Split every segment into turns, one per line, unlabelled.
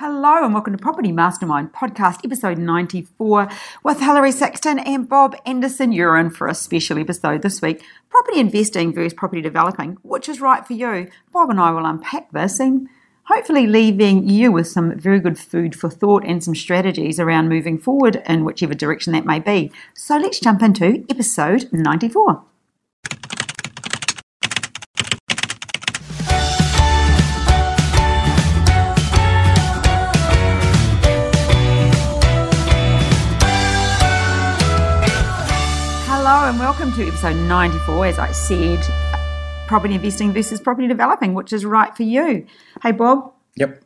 Hello and welcome to Property Mastermind podcast, episode 94, with Hilary Saxton and Bob Anderson. You're in for a special episode this week property investing versus property developing. Which is right for you? Bob and I will unpack this and hopefully leaving you with some very good food for thought and some strategies around moving forward in whichever direction that may be. So let's jump into episode 94. Welcome to episode 94. As I said, property investing versus property developing, which is right for you. Hey, Bob,
Yep.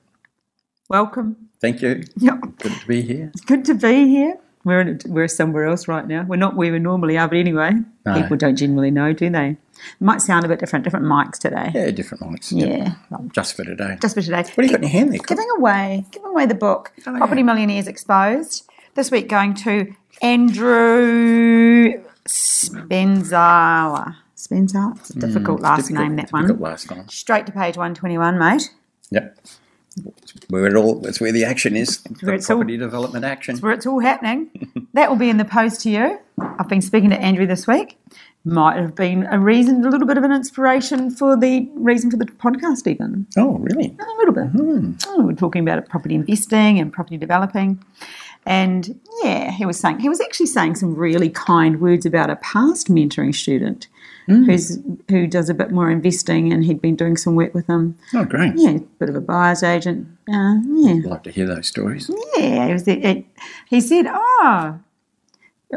welcome.
Thank you.
Yep.
Good to be here.
It's good to be here. We're in, we're somewhere else right now. We're not where we normally are, but anyway,
No.
people don't generally know, do they? Might sound a bit different, different mics today.
Yeah, different mics.
Yeah,
Just for today.
just for today.
what do you got in your hand there?
Giving away, giving away the book,
Oh,
Property
yeah.
Millionaires Exposed. This week going to Andrew Spenzala. Spenzala? It's a difficult last
Hmm, Difficult-
name, that one.
last name.
Straight to page 121, mate.
Yep. Where it all, that's where the action is. The
it's all-
property development action.
where it's all happening. that will be in the post to you. I've been speaking to Andrew this week. Might have been a reason, a little bit of an inspiration for the reason for the podcast, even
Oh, really?
a little bit. Oh, we're talking about property investing and property developing, and yeah, he was saying he was actually saying some really kind words about a past mentoring student who's who does a bit more investing, and he'd been doing some work with him.
Oh, great.
Yeah, bit of a buyer's agent. Uh, yeah,
I'd like to hear those stories.
yeah, it was. It, it, he said, "Oh,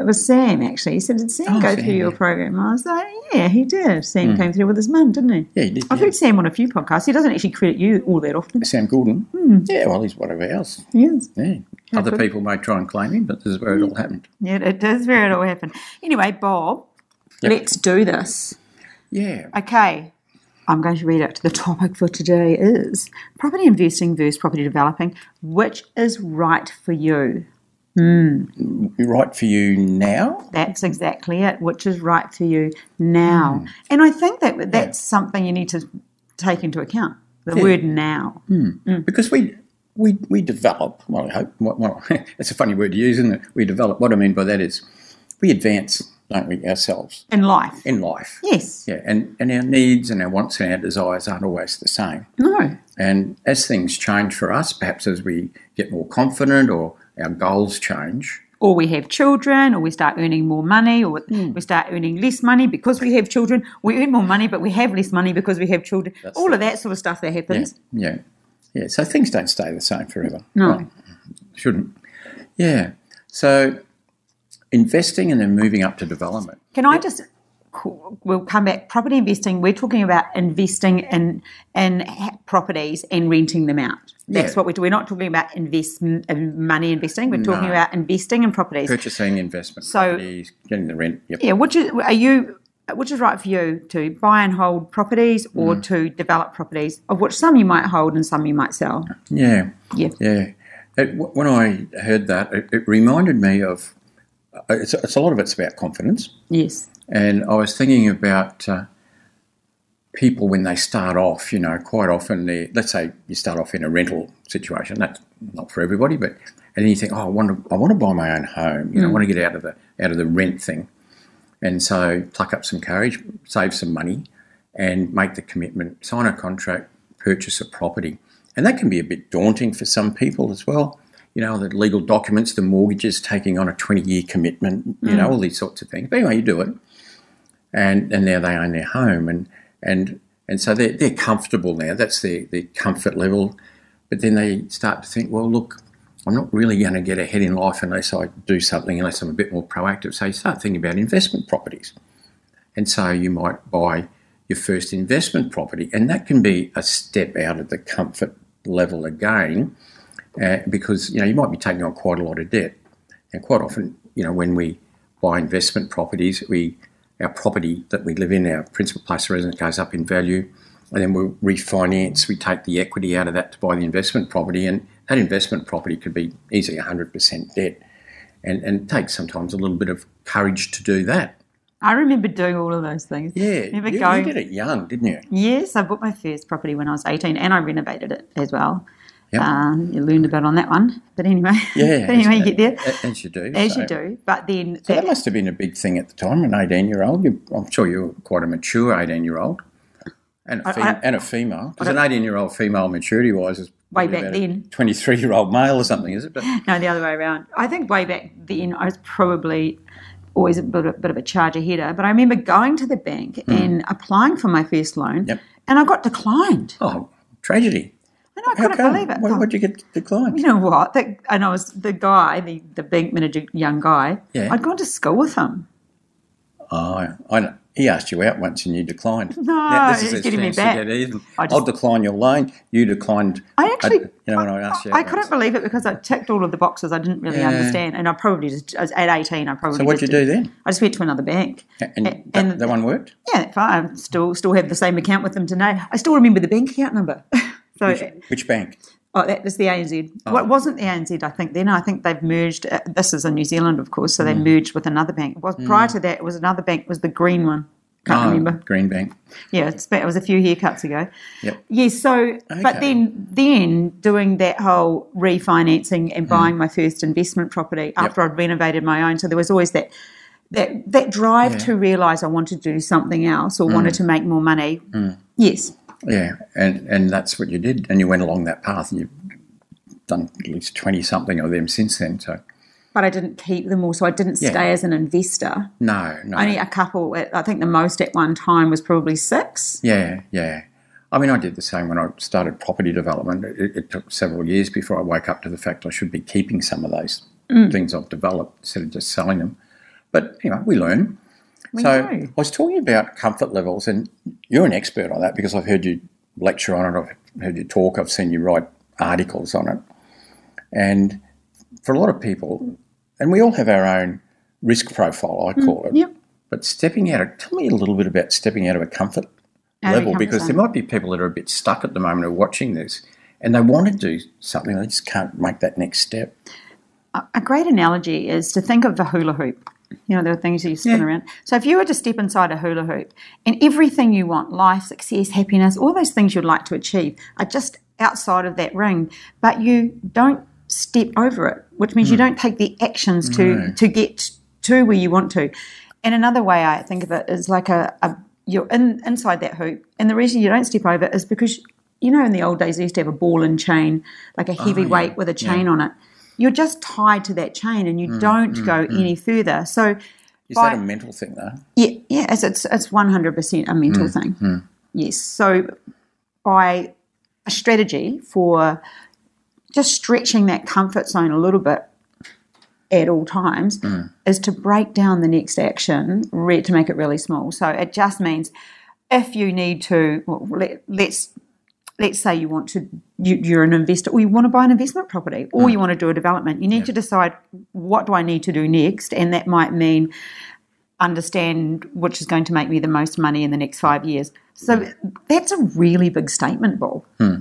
it was Sam actually." He said, "Did Sam
Oh,
go
Sam,
through your
yeah.
program?" I was like, "Yeah, he did. Sam came through with his mum, didn't he?"
Yeah, he did.
I've
yeah.
heard Sam on a few podcasts. He doesn't actually credit you all that often.
Sam Goulden.
Hmm.
Yeah, well, he's one of ours.
Yes.
Yeah. Other
good.
people may try and claim him, but this is where it all happened.
Yeah, it does where it all happened. Anyway, Bob,
Yep.
let's do this.
Yeah.
Okay. I'm going to read out. The topic for today is property investing versus property developing. Which is right for you? Mm.
Right for you now?
That's exactly it. Which is right for you now? Mm. And I think that that's something you need to take into account. The word now. Mm.
Because we we we develop. Well, I hope. Well, it's a funny word to use, isn't it? We develop. What I mean by that is, we advance, don't we, ourselves
In life.
in life.
Yes.
Yeah, and, and our needs and our wants and our desires aren't always the same.
No.
And as things change for us, perhaps as we get more confident or our goals change,
Or we have children, or we start earning more money, or hmm. we start earning less money because we have children. We earn more money, but we have less money because we have children. All of that sort of stuff that
yeah,
happens.
yeah, yeah. So things don't stay the same forever.
No.
Well, shouldn't. Yeah. So investing and then moving up to development.
Can I just? We'll come back. Property investing. We're talking about investing in in properties and renting them out. That's
Yeah.
what we do. We're not talking about invest money investing. We're talking
No.
about investing in properties.
Purchasing investment
So-
properties, getting the rent. Yep.
Yeah. Which is are you? Which is right for you to buy and hold properties or to develop properties, of which some you might hold and some you might sell.
Yeah.
Yeah.
Yeah. It, when I heard that, it, it reminded me of. uh, It's, it's a lot of it's about confidence.
Yes.
And I was thinking about uh, people when they start off, you know, quite often, they, let's say you start off in a rental situation, that's not for everybody, but, and then you think, oh, I want to, I want to buy my own home, you know, I want to get out of the, out of the rent thing. And so pluck up some courage, save some money, and make the commitment, sign a contract, purchase a property. And that can be a bit daunting for some people as well. You know, the legal documents, the mortgages, taking on a 20 year commitment, you know, all these sorts of things. But anyway, you do it. And, and now they own their home. And, and, and so they're, they're comfortable now. That's their, their comfort level. But then they start to think, well, look, I'm not really going to get ahead in life unless I do something, unless I'm a bit more proactive. So you start thinking about investment properties. And so you might buy your first investment property, and that can be a step out of the comfort level again, uh, because you know you might be taking on quite a lot of debt, and quite often, you know, when we buy investment properties, we our property that we live in, our principal place of residence, goes up in value, and then we refinance. We take the equity out of that to buy the investment property, and that investment property could be easily 100% debt, and and it takes sometimes a little bit of courage to do that.
I remember doing all of those things.
Yeah,
Remember
you, you did it young, didn't you?
Yes, I bought my first property when I was 18 and I renovated it as well.
Yep.
Um, you learned a bit on that one, but anyway,
Yeah,
but anyway,
as-
you get there
As you do.
as
so-
you do. But then
So
that,
that must have been a big thing at the time, an 18 year old. I'm sure you were quite a mature 18 year old. And a,
I-
fem-
I-
and a female. Because an 18 year old female maturity wise is
Way back
about
then.
23 year old male or something, is it? But
no, the other way around. I think way back then I was probably always a bit, a bit of a charge aheader. But I remember going to the bank and applying for my first loan,
Hmm. Yep.
and I got declined.
oh, tragedy.
And I couldn't believe it.
Why would you get declined?
you know what? And I was the guy, the, the bank manager, young guy.
Yeah.
I'd gone to school with him.
Oh, I know. He asked you out once and you declined.
No,
this is
he's getting me back.
get.
I
I'll decline your loan. You declined.
I actually,
you know, when I asked you.
I couldn't
once.
believe it because I ticked all of the boxes I didn't really
Yeah.
understand, and I probably just I was at eighteen. I probably
So what did
you
do then?
I just went to another bank.
And
A-
that,
and-
that one worked?
Yeah, fine. I still still have the same account with them today. I still remember the bank account number. so
Which bank?
oh, that was the ANZ.
Oh.
Well, it wasn't the ANZ. I think then. I think they've merged. Uh, this is in New Zealand, of course. So
Mm.
they merged with another bank. It was mm. prior to that. It was another bank. It was the green one. Can't
Oh,
remember.
Green Bank.
Yeah, it was a few haircuts ago.
Yep.
Yes, so but then then doing that whole refinancing and mm. buying my first investment property after I'd renovated my own. So there was always that that that drive
Yeah.
to realise I wanted to do something else or mm. wanted to make more money. Yes.
Yeah, and and that's what you did, and you went along that path, and you've done at least twenty something of them since then. So
But I didn't keep them all, so I didn't
Yeah.
stay as an investor.
no, no,
Only a couple. I think the most at one time was probably six.
yeah, yeah. I mean, I did the same when I started property development. It, it took several years before I woke up to the fact I should be keeping some of those
Mm.
things I've developed instead of just selling them. But you know, we learn.
We
so
do.
I was talking about comfort levels, and you're an expert on that because I've heard you lecture on it. I've heard you talk. I've seen you write articles on it. And for a lot of people, and we all have our own risk profile, I mm, call it.
Yep.
But stepping out of, tell me a little bit about stepping out of a comfort
Out
level
comfort
because
zone.
there might be people that are a bit stuck at the moment who are watching this and they want to do something, they just can't make that next step.
a great analogy is to think of the hula hoop. You know, there are things that you spin
Yeah.
around. So if you were to step inside a hula hoop and everything you want, life, success, happiness, all those things you'd like to achieve are just outside of that ring, but you don't step over it, which means you hmm. don't take the actions to
No.
to get to where you want to. And another way I think of it is like a, a you're in inside that hoop, and the reason you don't step over it is because you know in the old days they used to have a ball and chain, like a heavy oh,
yeah.
weight with a chain on it. You're just tied to that chain, and you mm, don't mm, go mm. any further. So
Is
By-
that a mental thing though?
yeah, yeah, it's it's it's one hundred percent a mental thing. Yes. So by a strategy for just stretching that comfort zone a little bit at all times is to break down the next action re- to make it really small. So it just means if you need to, well, let, let's let's say you want to you, you're an investor or you want to buy an investment property or you mm. want to do a development you need to decide what do i need to do next? And that might mean understand which is going to make me the most money in the next five years. So mm. that's a really big statement bob hmm.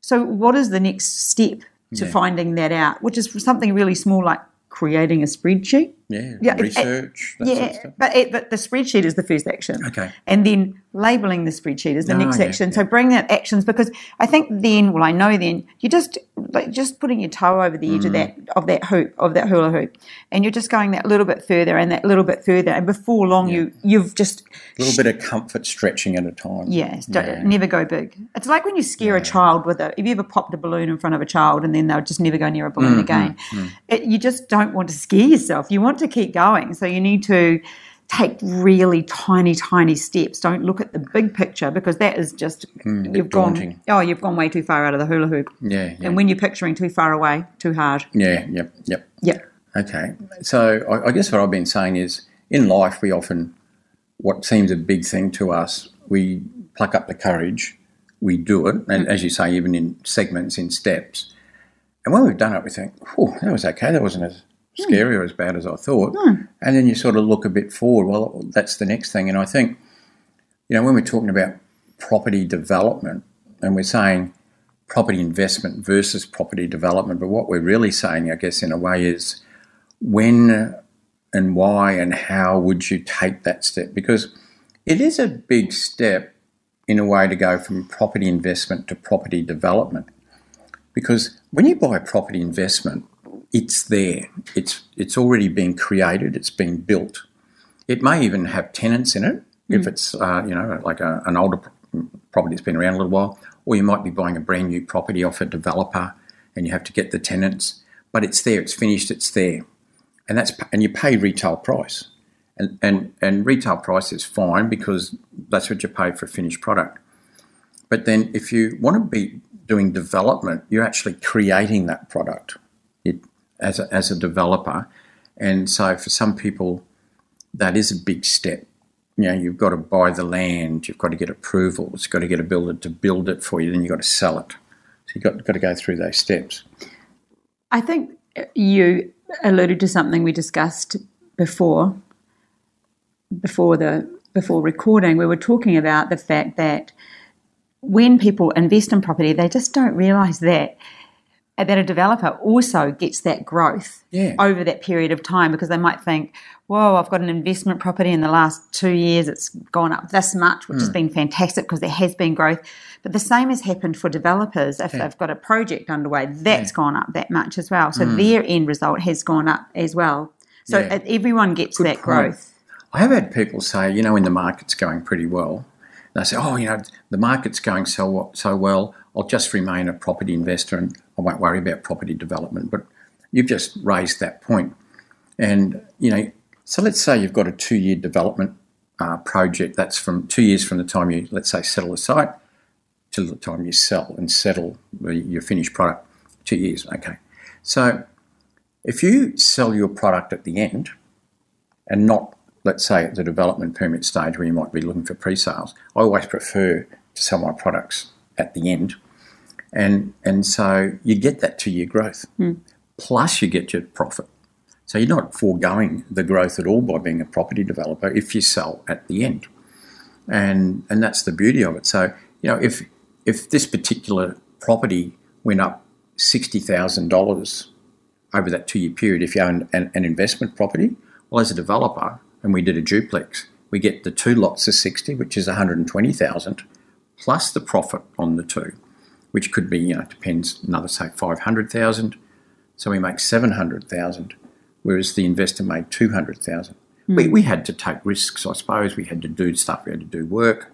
so what is the next step to
Yeah.
finding that out? Which is something really small like creating a spreadsheet
Yeah,
Yeah, it-
research, that sort of
yeah, but it, but the spreadsheet is the first action.
Okay.
and then labeling the spreadsheet is the
Oh,
next
yeah,
action. So bring that actions because I think then, well, I know then you're just like just putting your toe over the edge of that
Mm.
of that hoop of that hula hoop, and you're just going that little bit further and that little bit further, and before long you you've just
A little bit of comfort stretching at a time.
yeah, never go big. It's like when you scare a child with a. If you ever popped a balloon in front of a child and then they'll just never go near a
Mm,
balloon again, It, you just don't want to scare yourself. You want to keep going, so you need to take really tiny, tiny steps. Don't look at the big picture because that is just hmm, you've gone.
daunting.
Oh, you've gone way too far out of the hula hoop.
Yeah, yeah.
And when you're picturing too far away, too hard.
yeah, yep, yep.
Yep.
Okay. So I, I guess what I've been saying is in life, we often, what seems a big thing to us, we pluck up the courage, we do it, and mm. as you say, even in segments, in steps. And when we've done it, we think, oh, that was okay. That wasn't as Hmm. scary or as bad as I thought. Hmm. And then you sort of look a bit forward. Well, that's the next thing. And I think, you know, when we're talking about property development and we're saying property investment versus property development, but what we're really saying, I guess, in a way, is when and why and how would you take that step? Because it is a big step in a way to go from property investment to property development. Because when you buy property investment, it's there. It's it's already been created. It's been built. It may even have tenants in it if it's uh, you know like a, an older property that's been around a little while, or you might be buying a brand new property off a developer and you have to get the tenants. But it's there. It's finished. It's there, and that's and you pay retail price, and and and retail price is fine because that's what you pay for a finished product. But then if you want to be doing development, you're actually creating that product as, a, as a developer. And so for some people, that is a big step. You know, you've got to buy the land, you've got to get approvals, you've got to get a builder to build it for you, then you've got to sell it. So you've got, got to go through those steps.
I think uh, you alluded to something we discussed before, before the before recording. We were talking about the fact that when people invest in property, they just don't realise that that a developer also gets that growth
Yeah.
over that period of time because they might think, whoa, I've got an investment property in the last two years, it's gone up this much, which has mm. been fantastic because there has been growth. But the same has happened for developers if they've got a project underway, that's gone up that much as well. So mm. their end result has gone up as well. So
Yeah.
everyone gets that
point.
growth.
I have had people say, you know, when the market's going pretty well, they say, oh, you know, the market's going so so well, I'll just remain a property investor and I won't worry about property development. But you've just raised that point, and you know, so let's say you've got a two-year development uh, project. That's from two years from the time you, let's say, settle the site to the time you sell and settle your finished product. Two years, okay. So if you sell your product at the end and not, let's say, at the development permit stage where you might be looking for pre-sales, I always prefer to sell my products at the end, and and so you get that two-year growth, hmm. plus you get your profit. So you're not foregoing the growth at all by being a property developer if you sell at the end, and and that's the beauty of it. So you know if if this particular property went up sixty thousand dollars over that two year period, if you own an, an investment property, well, as a developer, and we did a duplex, we get the two lots of 60, which is 120,000, plus the profit on the two, which could be, you know, depends, another say 500,000. So we make 700,000, whereas the investor made 200,000. We, we had to take risks, I suppose. We had to do stuff, we had to do work.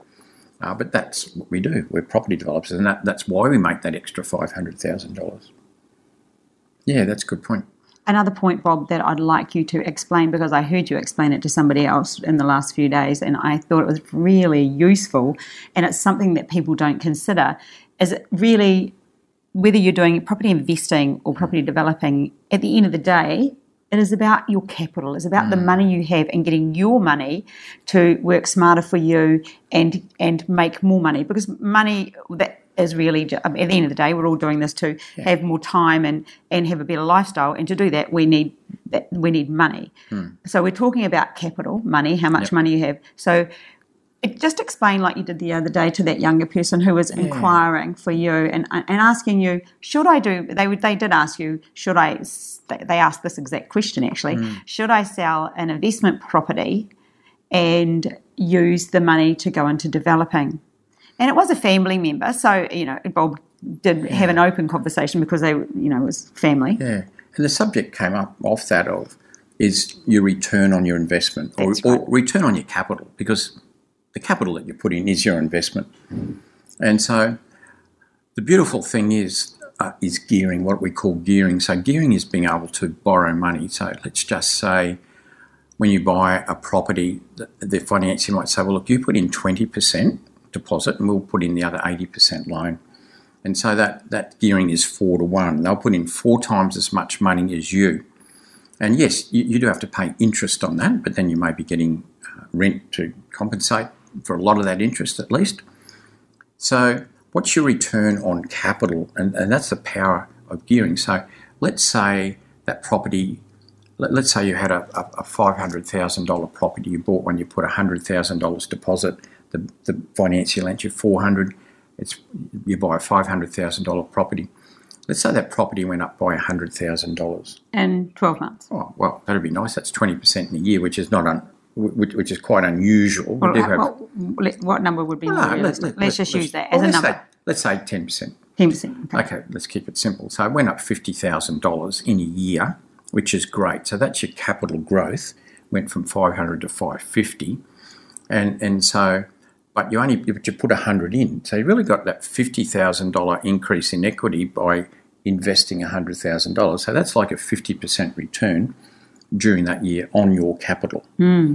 Uh, but that's what we do. We're property developers, and that, that's why we make that extra $500,000. Yeah, that's a good point.
Another point, Bob, that I'd like you to explain because I heard you explain it to somebody else in the last few days, and I thought it was really useful. And it's something that people don't consider. Is it really whether you're doing property investing or property mm. developing? At the end of the day, it is about your capital. It's about the mm. money you have and getting your money to work smarter for you and and make more money because money that is really at the end of the day we're all doing this to have more time and and have a better lifestyle and to do that we need that we need money. Hmm. So we're talking about capital, money, how much money you have. So just explain like you did the other day to that younger person who was inquiring for you and and asking you, should I do? They would they did ask you, should i they- asked this exact question actually. Mm. Should I sell an investment property and use the money to go into developing? And it was a family member, so you know Bob did have an open conversation because they, you know, it was family.
Yeah, and the subject came up off that of is your return on your investment or,
That's
or return on your capital because the capital that you put in is your investment, and so the beautiful thing is uh, is gearing, what we call gearing. So gearing is being able to borrow money. So let's just say when you buy a property, the, the financier might say, well, look, you put in twenty percent deposit, and we'll put in the other eighty percent loan. And so that, that gearing is four to one. They'll put in four times as much money as you. And yes, you, you do have to pay interest on that, but then you may be getting uh, rent to compensate for a lot of that interest at least. So, what's your return on capital? And, and that's the power of gearing. So, let's say that property, let, let's say you had a, a, a $500,000 property, you bought when you put $100,000 deposit, the, the financier lent you 400 it's you buy a $500,000 property. Let's say that property went up by $100,000.
And twelve months.
Oh, well, that'd be nice. That's 20% in a year, which is not un, which, which is quite unusual. We
Well, uh, what, let- what number would be more
Ah?
Let's,
let-
just
let's-
use that
well,
as a
let's
number.
Say, let's say 10%.
10%. Okay.
Okay, let's keep it simple. So it went up $50,000 in a year, which is great. So that's your capital growth, went from 500 to 550. And, and so, but you only, but you put 100 in. So you really got that $50,000 increase in equity by investing $100,000. So that's like a 50% return during that year on your capital. Hmm.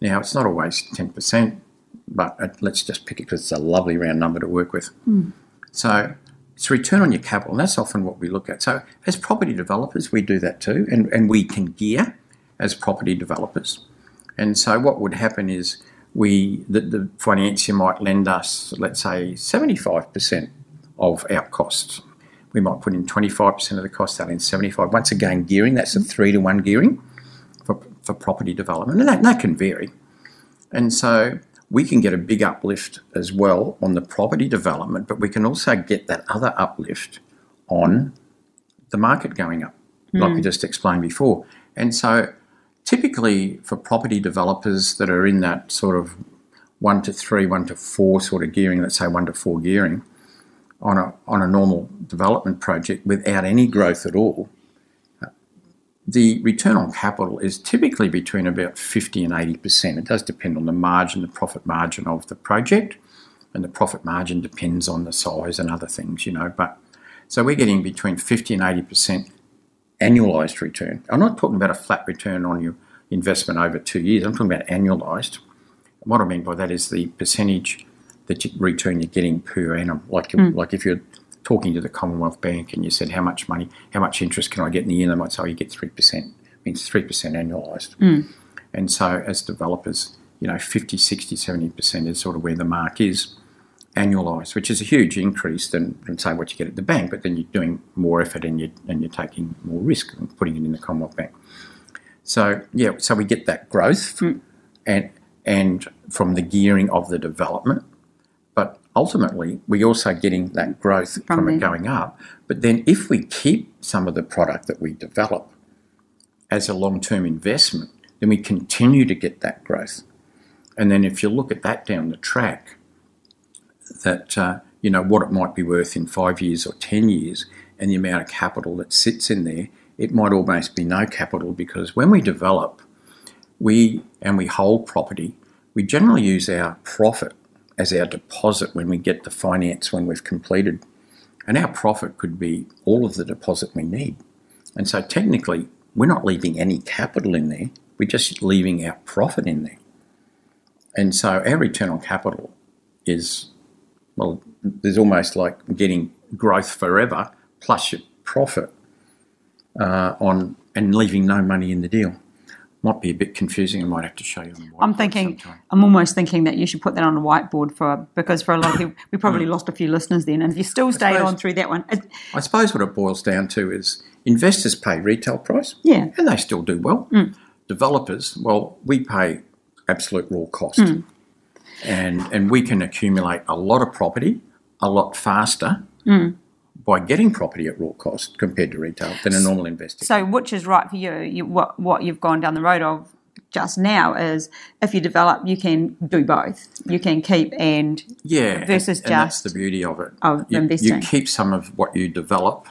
Now, it's not always 10%, but uh, let's just pick it because it's a lovely round number to work with. Hmm. So it's return on your capital, and that's often what we look at. So as property developers, we do that too, and, and we can gear as property developers. And so what would happen is we the, the financier might lend us, let's say, 75% of our costs. We might put in 25% of the cost, that in 75. Once again, gearing, that's a hmm. three to one gearing for, property development, and that, that can vary. And so we can get a big uplift as well on the property development, but we can also get that other uplift on the market going up, like we hmm. just explained before. And so typically for property developers that are in that sort of one to three, one to four sort of gearing, let's say one to four gearing, on a on a normal development project without any growth at all, the return on capital is typically between about 50 and 80%. It does depend on the margin, the profit margin of the project, and the profit margin depends on the size and other things, you know. But so we're getting between 50 and 80% annualized return. I'm not talking about a flat return on your investment over two years, I'm talking about annualized. What I mean by that is the percentage that you, return you're getting per annum. Like, hmm. like if you're talking to the Commonwealth Bank and you said, how much money, how much interest can I get in the year? They might say, oh, you get 3%. It means 3% annualised. And so as developers, you know, 50, 60, 70% is sort of where the mark is annualised, which is a huge increase than, than say what you get at the bank, but then you're doing more effort and you're, and you're taking more risk and putting it in the Commonwealth Bank. So, yeah, so we get that growth mm. and, and from the gearing of the development, ultimately we're also getting that growth from, it going up. But then if we keep some of the product that we develop as a long-term investment, then we continue to get that growth. And then if you look at that down the track, that uh, you know what it might be worth in five years or ten years, and the amount of capital that sits in there, it might almost be no capital because when we develop, we and we hold property, we generally use our profit as our deposit when we get the finance when we've completed, and our profit could be all of the deposit we need. And so technically, we're not leaving any capital in there. We're just leaving our profit in there. And so our return on capital is, well, there's almost like getting growth forever plus your profit uh, on and leaving no money in the deal. Might be a bit confusing. I might have to show you on the whiteboard
I'm thinking,
sometime.
I'm almost thinking that you should put that on a whiteboard for because for a lot of people, we probably mm. lost a few listeners then. And if you still stayed
suppose-
on through that one, it,
I suppose what it boils down to is investors pay retail price,
yeah,
and they still do well. Mm. Developers, well, we pay absolute raw cost, mm. and and we can accumulate a lot of property a lot faster by getting property at raw cost compared to retail than a normal investor.
So, which is right for you? you what what you've gone down the road of just now is if you develop, you can do both. You can keep and
yeah,
versus
and, and that's
just
the beauty of it.
of
you,
investing.
you keep some of what you develop,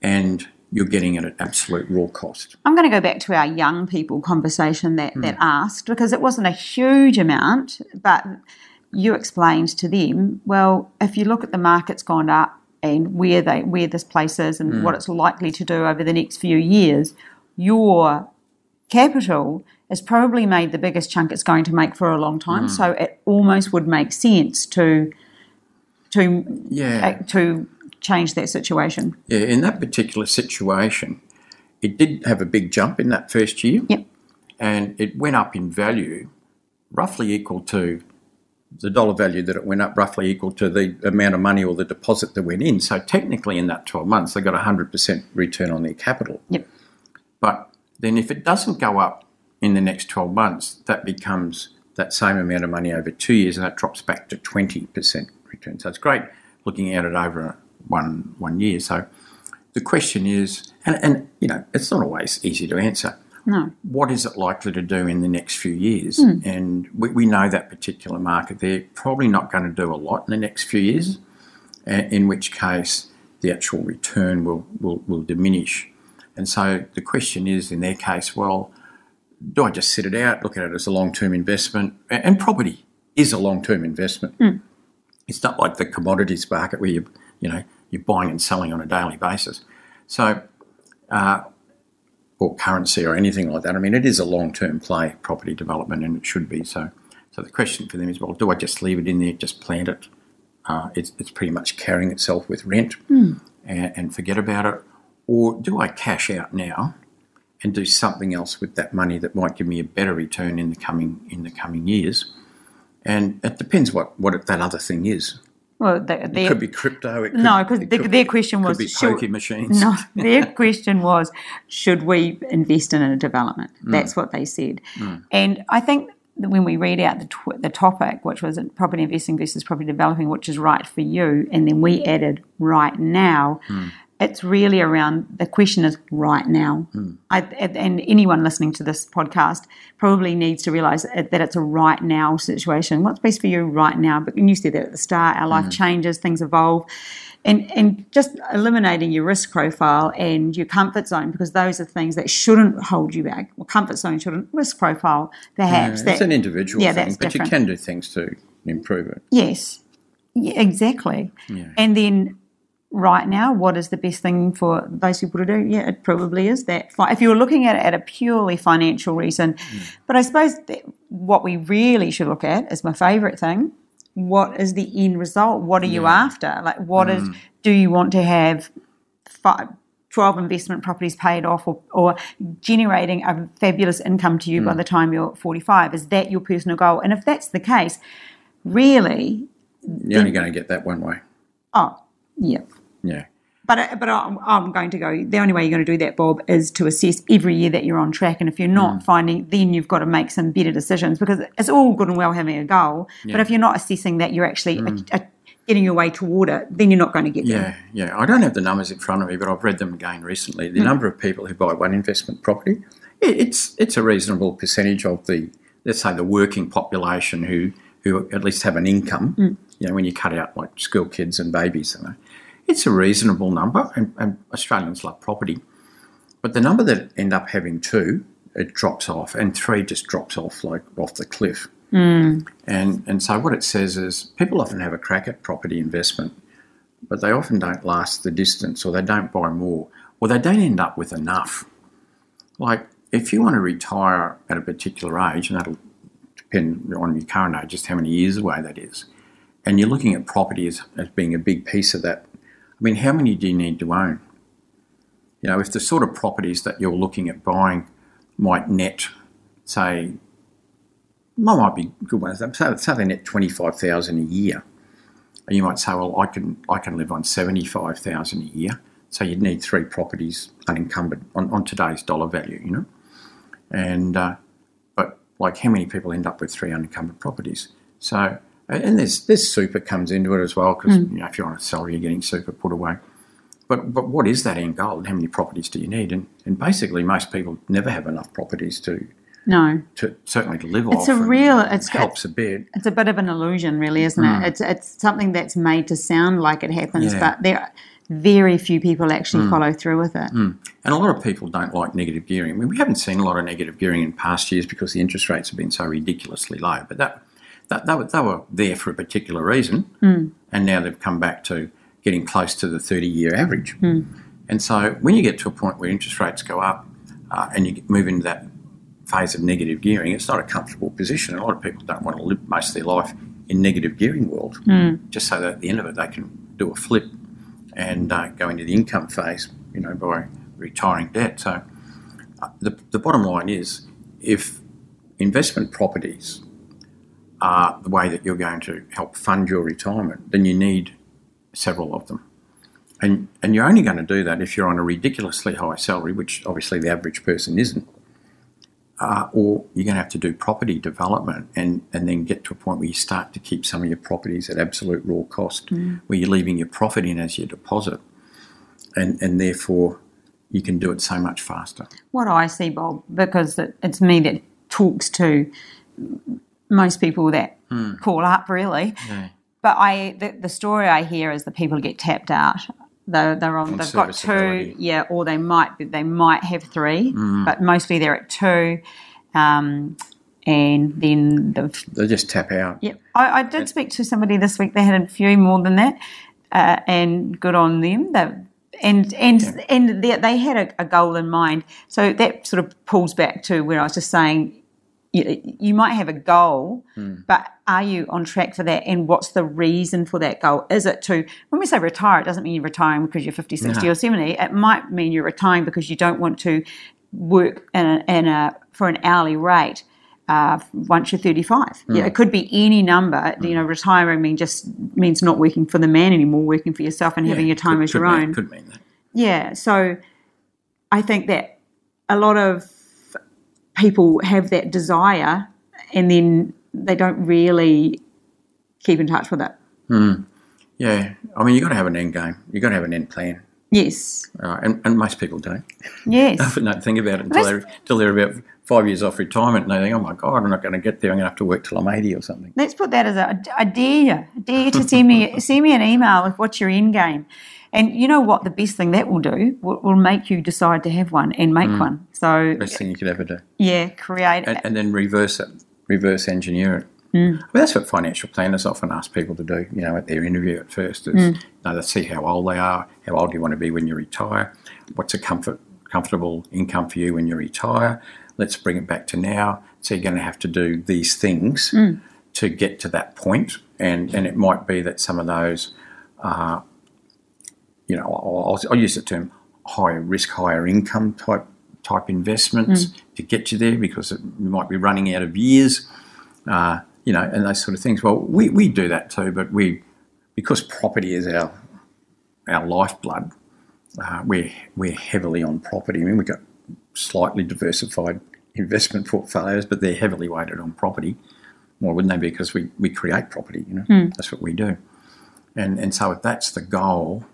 and you're getting it at absolute raw cost.
I'm going to go back to our young people conversation that, that
Hmm.
asked because it wasn't a huge amount, but you explained to them, well, if you look at the market's gone up and where they where this place is and
Hmm.
what it's likely to do over the next few years, your capital has probably made the biggest chunk it's going to make for a long time. So it almost would make sense to to
Yeah.
to change that situation.
Yeah, in that particular situation, it did have a big jump in that first year.
Yep.
And it went up in value roughly equal to the dollar value that it went up, roughly equal to the amount of money or the deposit that went in. So technically, in that 12 months, they got a 100% return on their capital.
Yep.
But then if it doesn't go up in the next 12 months, that becomes that same amount of money over two years and that drops back to 20% return. So it's great looking at it over one, one year. So the question is, and, and you know, it's not always easy to answer.
No.
What is it likely to do in the next few years? And we, we know that particular market, they're probably not going to do a lot in the next few years. a- in which case the actual return will, will, will diminish. And so the question is, in their case, well, do I just sit it out, look at it as a long term investment? And property is a long term investment. It's not like the commodities market where you you know you're buying and selling on a daily basis. So, uh, or currency or anything like that. I mean, it is a long term play, property development, and it should be so. So the question for them is, well, do I just leave it in there, just plant it? Uh, it's, it's pretty much carrying itself with rent and, and forget about it, or do I cash out now and do something else with that money that might give me a better return in the coming in the coming years? And it depends what what that other thing is.
Well, the,
It could be crypto. It could,
no, because
it
their, question was
could be
should-
poker machines.
No, their question was, should we invest in a development?
Mm.
That's what they said. And I think that when we read out the, tw- the topic, which was property investing versus property developing, which is right for you, and then we added right now,
Mm.
It's really around the question is right now.
Mm.
I, and anyone listening to this podcast probably needs to realize that it's a right now situation. What's best for you right now? But you said that at the start, our
Mm.
life changes, things evolve and and just eliminating your risk profile and your comfort zone because those are things that shouldn't hold you back. Well, comfort zone shouldn't. Risk profile, perhaps.
Yeah,
that,
an individual
yeah,
thing,
that's
but
different.
you can do things to improve it.
Yes, yeah, exactly.
Yeah.
And then right now, what is the best thing for those people to do? Yeah, it probably is that. fi- If you're looking at it at a purely financial reason,
Mm.
but I suppose that what we really should look at is my favourite thing. What is the end result? What are you after? Like, what is?
Mm.
Do you want to have five, 12 investment properties paid off or, or generating a fabulous income to you
Mm.
by the time you're 45? Is that your personal goal? And if that's the case, really,
You're only going to get that one way.
oh, yeah.
Yeah.
But, but I'm, I'm going to go, the only way you're going to do that, Bob, is to assess every year that you're on track. And if you're not
Mm.
finding, then you've got to make some better decisions because it's all good and well having a goal. But if you're not assessing that you're actually
Mm.
uh, uh, getting your way toward it, then you're not going to get there.
Yeah, yeah. I don't have the numbers in front of me, but I've read them again recently. The number of people who buy one investment property, it, it's it's a reasonable percentage of the let's say the working population who who at least have an income. You know, when you cut out like school kids and babies, you know, it's a reasonable number, and, and Australians love property. But the number that end up having two, it drops off, and three just drops off like off the cliff. Hmm. And and so what it says is people often have a crack at property investment, but they often don't last the distance, or they don't buy more, or they don't end up with enough. Like if you want to retire at a particular age, and that'll depend on your current age, just how many years away that is, and you're looking at property as, as being a big piece of that. Mean, how many do you need to own? You know, if the sort of properties that you're looking at buying might net, say, might be good ones. Say, say they net twenty five thousand a year, and you might say, well, I can I can live on seventy five thousand a year. So you'd need three properties unencumbered on, on today's dollar value, you know. And uh, but like, how many people end up with three unencumbered properties? So and there's there's super comes into it as well because hmm. you know if you're on a salary, you're getting super put away. But but what is that end goal? How many properties do you need? And and basically, most people never have enough properties to
No.
to certainly to live off.
It's a real-
it
it's-
helps a bit.
It's a bit of an illusion, really, isn't it? Mm. It's it's something that's made to sound like it happens,
Yeah.
but there very few people actually mm. follow through with it. Mm.
And a lot of people don't like negative gearing. I mean, we haven't seen a lot of negative gearing in past years because the interest rates have been so ridiculously low. But that, that they, were, they were there for a particular reason, and now they've come back to getting close to the 30 year average. And so when you get to a point where interest rates go up uh, and you move into that phase of negative gearing, it's not a comfortable position. A lot of people don't want to live most of their life in negative gearing world, just so that at the end of it they can do a flip and uh, go into the income phase, you know, by retiring debt. So uh, the, the bottom line is if investment properties are the way that you're going to help fund your retirement, then you need several of them. And, and you're only going to do that if you're on a ridiculously high salary, which obviously the average person isn't. Uh, or you're going to have to do property development and, and then get to a point where you start to keep some of your properties at absolute raw cost, where you're leaving your profit in as your deposit. And, and therefore, you can do it so much faster.
What I see, Bob, because it's me that talks to most people that call up, really,
Yeah.
but I the, the story I hear is that people get tapped out. They're, they're on,
On
they've got two, yeah, or they might be- they might have three,
Mm.
but mostly they're at two, um, and then the
They just tap out.
yeah. I, I did speak to somebody this week. They had a few more than that, uh, and good on them. They, and and and they, they had a, a goal in mind. So that sort of pulls back to where I was just saying. You, you might have a goal, hmm. but are you on track for that? And what's the reason for that goal? Is it to, when we say retire, it doesn't mean you're retiring because you're 50, 60,
No.
or 70. It might mean you're retiring because you don't want to work in a, in a, for an hourly rate uh, once you're 35. Yeah, it could be any number. You hmm. know, retiring mean just means not working for the man anymore, working for yourself and having your time
could-
as your
mean-
own.
Could mean that.
Yeah, so I think that a lot of people have that desire and then they don't really keep in touch with it.
Yeah, I mean, you've got to have an end game. You've got to have an end plan.
Yes,
Uh, and, and most people don't.
yes.
Often don't think about it until they're, until they're about five years off retirement and they think, oh my God, I'm not going to get there. I'm going to have to work till I'm 80 or something.
Let's put that as a, a dare, dare to send me send me an email with what's your end game, and you know what the best thing that will do will, will make you decide to have one and make one. So
Best thing you could ever do.
yeah, create.
And, and then reverse it, reverse engineer it.
Hmm.
I mean, that's what financial planners often ask people to do, you know, at their interview at first is,
Hmm.
you know, let's see how old they are, how old do you want to be when you retire, what's a comfort, comfortable income for you when you retire, let's bring it back to now. So you're going to have to do these things
Hmm.
to get to that point, and, and it might be that some of those, uh, you know, I'll, I'll, I'll use the term higher risk, higher income type type investments to get you there because it might be running out of years uh, you know, and those sort of things. Well, we, we do that too, but we because property is our our lifeblood. Uh, we're we're heavily on property. I mean, we've got slightly diversified investment portfolios, but they're heavily weighted on property. Why wouldn't they be? Because we, we create property. You know, that's what we do. And and so if that's the goal,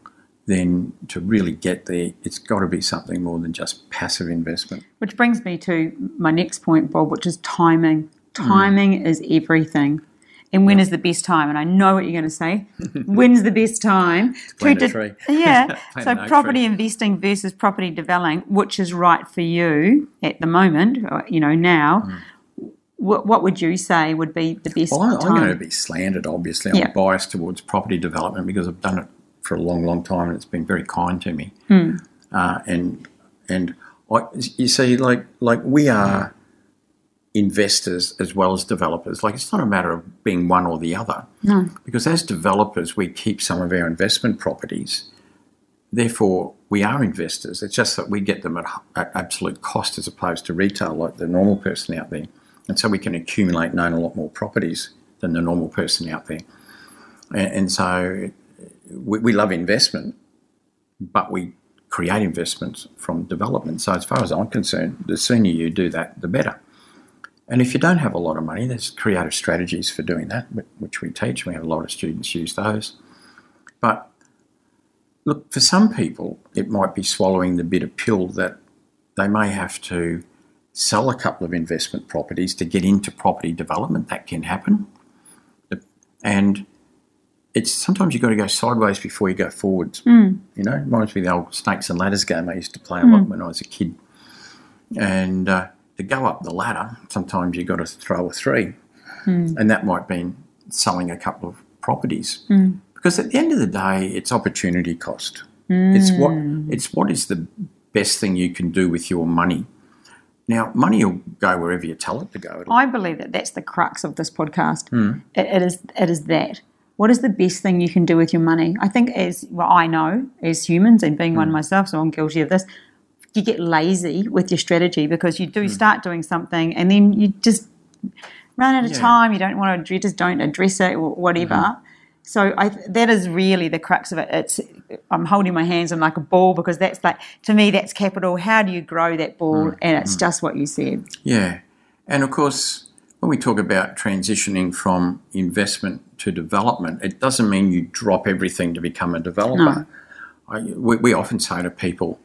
then to really get there, it's got to be something more than just passive investment.
Which brings me to my next point, Bob, which is timing. Hmm. Timing is everything. And when is the best time? And I know what you're going to say. When's the best time?
a
de- Yeah. So property investing versus property developing, which is right for you at the moment, or, you know, now. Hmm. What, what would you say would be the best
Well, I'm, I'm
time?
going to be slandered, obviously. I'm
Yeah.
biased towards property development because I've done it for a long, long time and it's been very kind to me.
Hmm.
Uh, and and I, you see, like like we are investors as well as developers. Like it's not a matter of being one or the other.
No.
Because as developers, we keep some of our investment properties. Therefore, we are investors. It's just that we get them at, at absolute cost as opposed to retail, like the normal person out there. And so we can accumulate and own a lot more properties than the normal person out there. And, and so we, we love investment, but we create investments from development. So as far as I'm concerned, the sooner you do that, the better. And if you don't have a lot of money, there's creative strategies for doing that, which we teach. We have a lot of students use those. But look, for some people, it might be swallowing the bitter pill that they may have to sell a couple of investment properties to get into property development. That can happen. And it's sometimes you've got to go sideways before you go forwards. Hmm. You know, it reminds me of the old snakes and ladders game I used to play a lot hmm. when I was a kid. And uh, to go up the ladder, sometimes you've got to throw a three. Hmm. And that might mean selling a couple of properties. Because at the end of the day, it's opportunity cost. It's what it's what is the best thing you can do with your money. Now, money will go wherever you tell it to go. It'll-
I believe that that's the crux of this podcast.
Hmm.
It, it is it is that. What is the best thing you can do with your money? I think as well, I know as humans and being
Hmm.
one myself, so I'm guilty of this. You get lazy with your strategy because you do start doing something and then you just run out of
Yeah.
time. You don't want to address, just don't address it or whatever.
Mm-hmm.
So I, that is really the crux of it. It's I'm holding my hands on like a ball because that's like to me that's capital. How do you grow that ball?
Hmm.
And it's just what you said.
Yeah. And of course, we talk about transitioning from investment to development, it doesn't mean you drop everything to become a developer. I, we, we often say to people,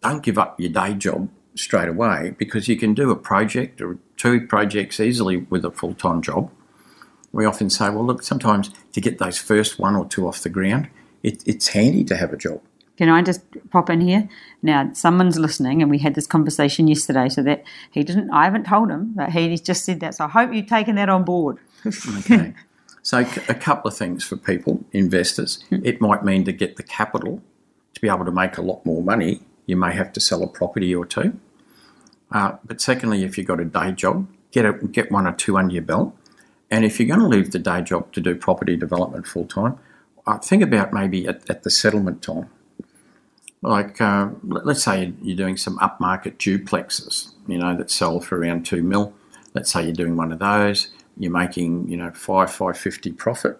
don't give up your day job straight away because you can do a project or two projects easily with a full time job. we often say, well, look, sometimes to get those first one or two off the ground, it, it's handy to have a job.
Can I just pop in here? Now, someone's listening, and we had this conversation yesterday, so that he didn't, I haven't told him, but he just said that. So I hope you've taken that on board.
Okay. so, a couple of things for people, investors. It might mean to get the capital to be able to make a lot more money, you may have to sell a property or two. Uh, but secondly, if you've got a day job, get a, get one or two under your belt. And if you're going to leave the day job to do property development full time, uh, think about maybe at, at the settlement time. Like, uh, let's say you're doing some upmarket duplexes, you know, that sell for around two mil. Let's say you're doing one of those, you're making, you know, five, five fifty profit.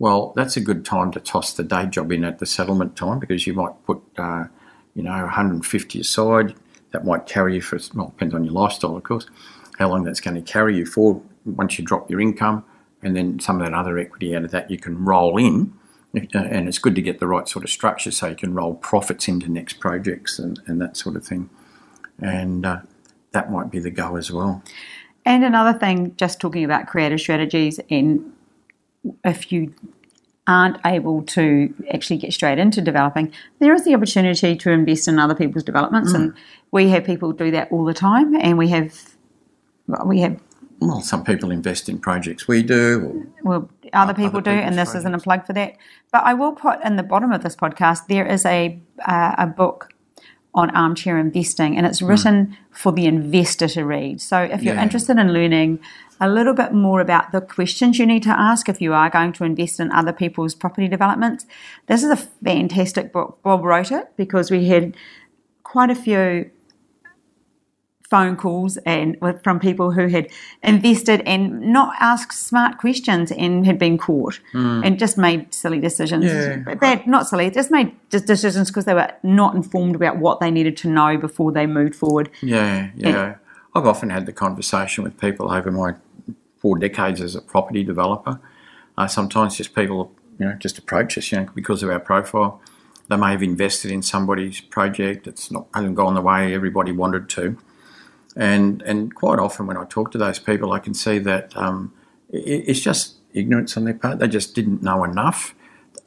Well, that's a good time to toss the day job in at the settlement time because you might put, uh, you know, 150 aside. That might carry you for, well, depends on your lifestyle, of course, how long that's going to carry you for once you drop your income. And then some of that other equity out of that you can roll in and it's good to get the right sort of structure so you can roll profits into next projects and, and that sort of thing. And uh, that might be the go as well.
And another thing, just talking about creative strategies, and if you aren't able to actually get straight into developing, there is the opportunity to invest in other people's developments, mm. and we have people do that all the time, and we have we have
well, some people invest in projects we do.
well, other people other do, and this projects. isn't a plug for that. But I will put in the bottom of this podcast there is a uh, a book on armchair investing, and it's hmm. written mm. for the investor to read. So if you're yeah. interested in learning a little bit more about the questions you need to ask if you are going to invest in other people's property developments, this is a fantastic book. Bob wrote it because we had quite a few phone calls and from people who had invested and not asked smart questions and had been caught mm. and just made silly decisions. Yeah. Bad, not silly, just made just decisions because they were not informed about what they needed to know before they moved forward.
Yeah, yeah. And, I've often had the conversation with people over my four decades as a property developer. Uh, sometimes just people, you know, just approach us, you know, because of our profile. They may have invested in somebody's project. It's not hasn't gone the way everybody wanted to and and quite often when I talk to those people, I can see that um, it, it's just ignorance on their part. They just didn't know enough.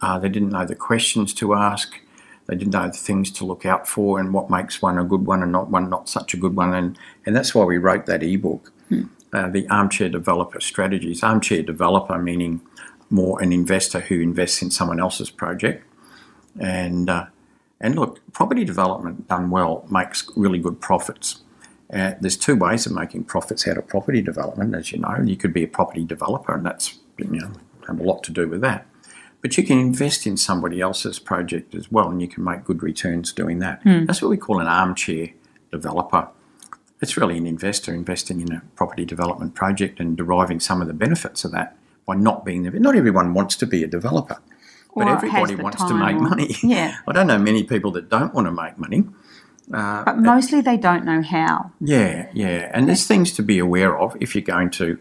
Uh, they didn't know the questions to ask. They didn't know the things to look out for and what makes one a good one and not one not such a good one. And and that's why we wrote that ebook, hmm. uh, the Armchair Developer Strategies. Armchair developer meaning more an investor who invests in someone else's project. And uh, and look, property development done well makes really good profits. Uh, there's two ways of making profits out of property development, as you know. You could be a property developer, and that's you know have a lot to do with that. But you can invest in somebody else's project as well, and you can make good returns doing that. Mm. That's what we call an armchair developer. It's really an investor investing in a property development project and deriving some of the benefits of that by not being there. Not everyone wants to be a developer, but everybody wants to make money.
Yeah.
I don't know many people that don't want to make money.
Uh, but mostly they don't know how.
Yeah, yeah. And there's things to be aware of if you're going to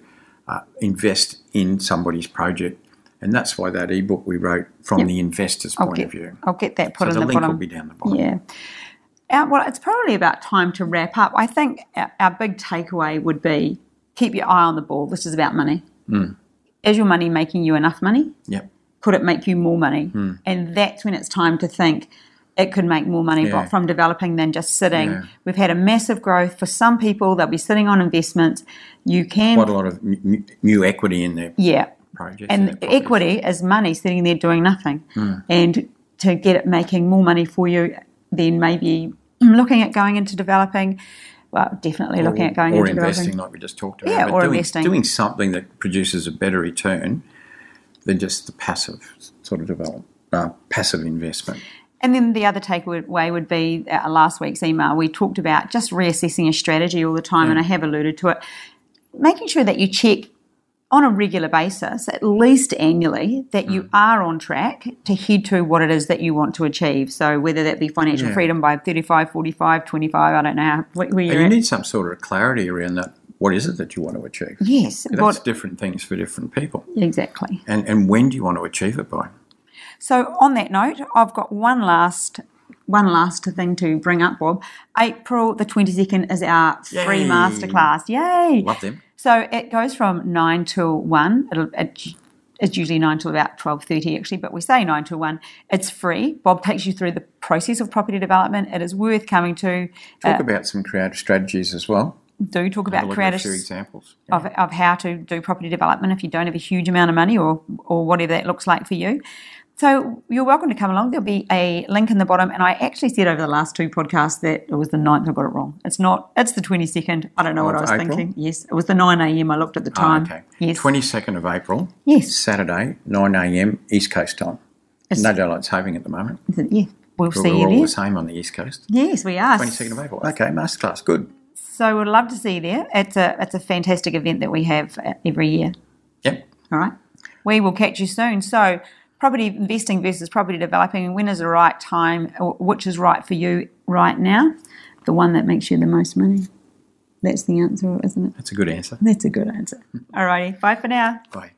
uh, invest in somebody's project. And that's why that ebook we wrote from yep. the investor's I'll point
get,
of view.
I'll get that put
so
in the,
the link
bottom.
will be down the bottom.
Yeah. Well, it's probably about time to wrap up. I think our, our, big takeaway would be keep your eye on the ball. This is about money.
Mm.
Is your money making you enough money?
Yep.
Could it make you more money?
Mm.
And that's when it's time to think – it could make more money yeah. from developing than just sitting. Yeah. We've had a massive growth for some people. They'll be sitting on investments. You can
quite a lot of new equity in there.
Yeah, projects and equity is money sitting there doing nothing,
mm.
and to get it making more money for you, then maybe looking at going into developing. Well, definitely or, looking at going
or
into
investing,
developing.
like we just talked about.
Yeah, or
doing,
investing.
Doing something that produces a better return than just the passive sort of develop, uh, passive investment.
And then the other takeaway would be uh, last week's email. We talked about just reassessing your strategy all the time, and I have alluded to it. Making sure that you check on a regular basis, at least annually, that you mm. are on track to head to what it is that you want to achieve. So whether that be financial yeah. freedom by 35, 45, 25, I don't know where you're
and you at. need some sort of clarity around that. What is it that you want to achieve?
Yes.
That's what, different things for different people.
Exactly.
And, and when do you want to achieve it by?
So, on that note, I've got one last one last thing to bring up, Bob. April the 22nd is our free masterclass. Yay!
Love them.
So it goes from 9 till 1. It'll, it, it's usually 9 till about 12.30 actually, but we say 9 till 1. It's free. Bob takes you through the process of property development. It is worth coming to.
Talk
Uh,
about some creative strategies as well.
do talk about creative
examples.
of, of how to do property development if you don't have a huge amount of money or or whatever that looks like for you. So you're welcome to come along. There'll be a link in the bottom. And I actually said over the last two podcasts that it was the 9th. I got it wrong. It's not. It's the 22nd. I don't know what I was
April?
thinking. Yes, it was the 9 a.m. I looked at the
Ah,
time.
okay.
Yes.
22nd of April,
Yes.
Saturday, 9 a.m. East Coast time.
It's-
No daylight saving at the moment.
Yeah. We'll see
we're
you
all
there.
the same on the East Coast.
Yes, we are.
22nd of April. Okay, masterclass. Good.
So we'd love to see you there. It's a it's a fantastic event that we have uh, every year.
Yep.
All right. We will catch you soon. So, property investing versus property developing. When is the right time? Which is right for you right now? The one that makes you the most money. That's the answer, isn't it?
That's a good answer.
That's a good answer. All righty. Bye for now.
Bye.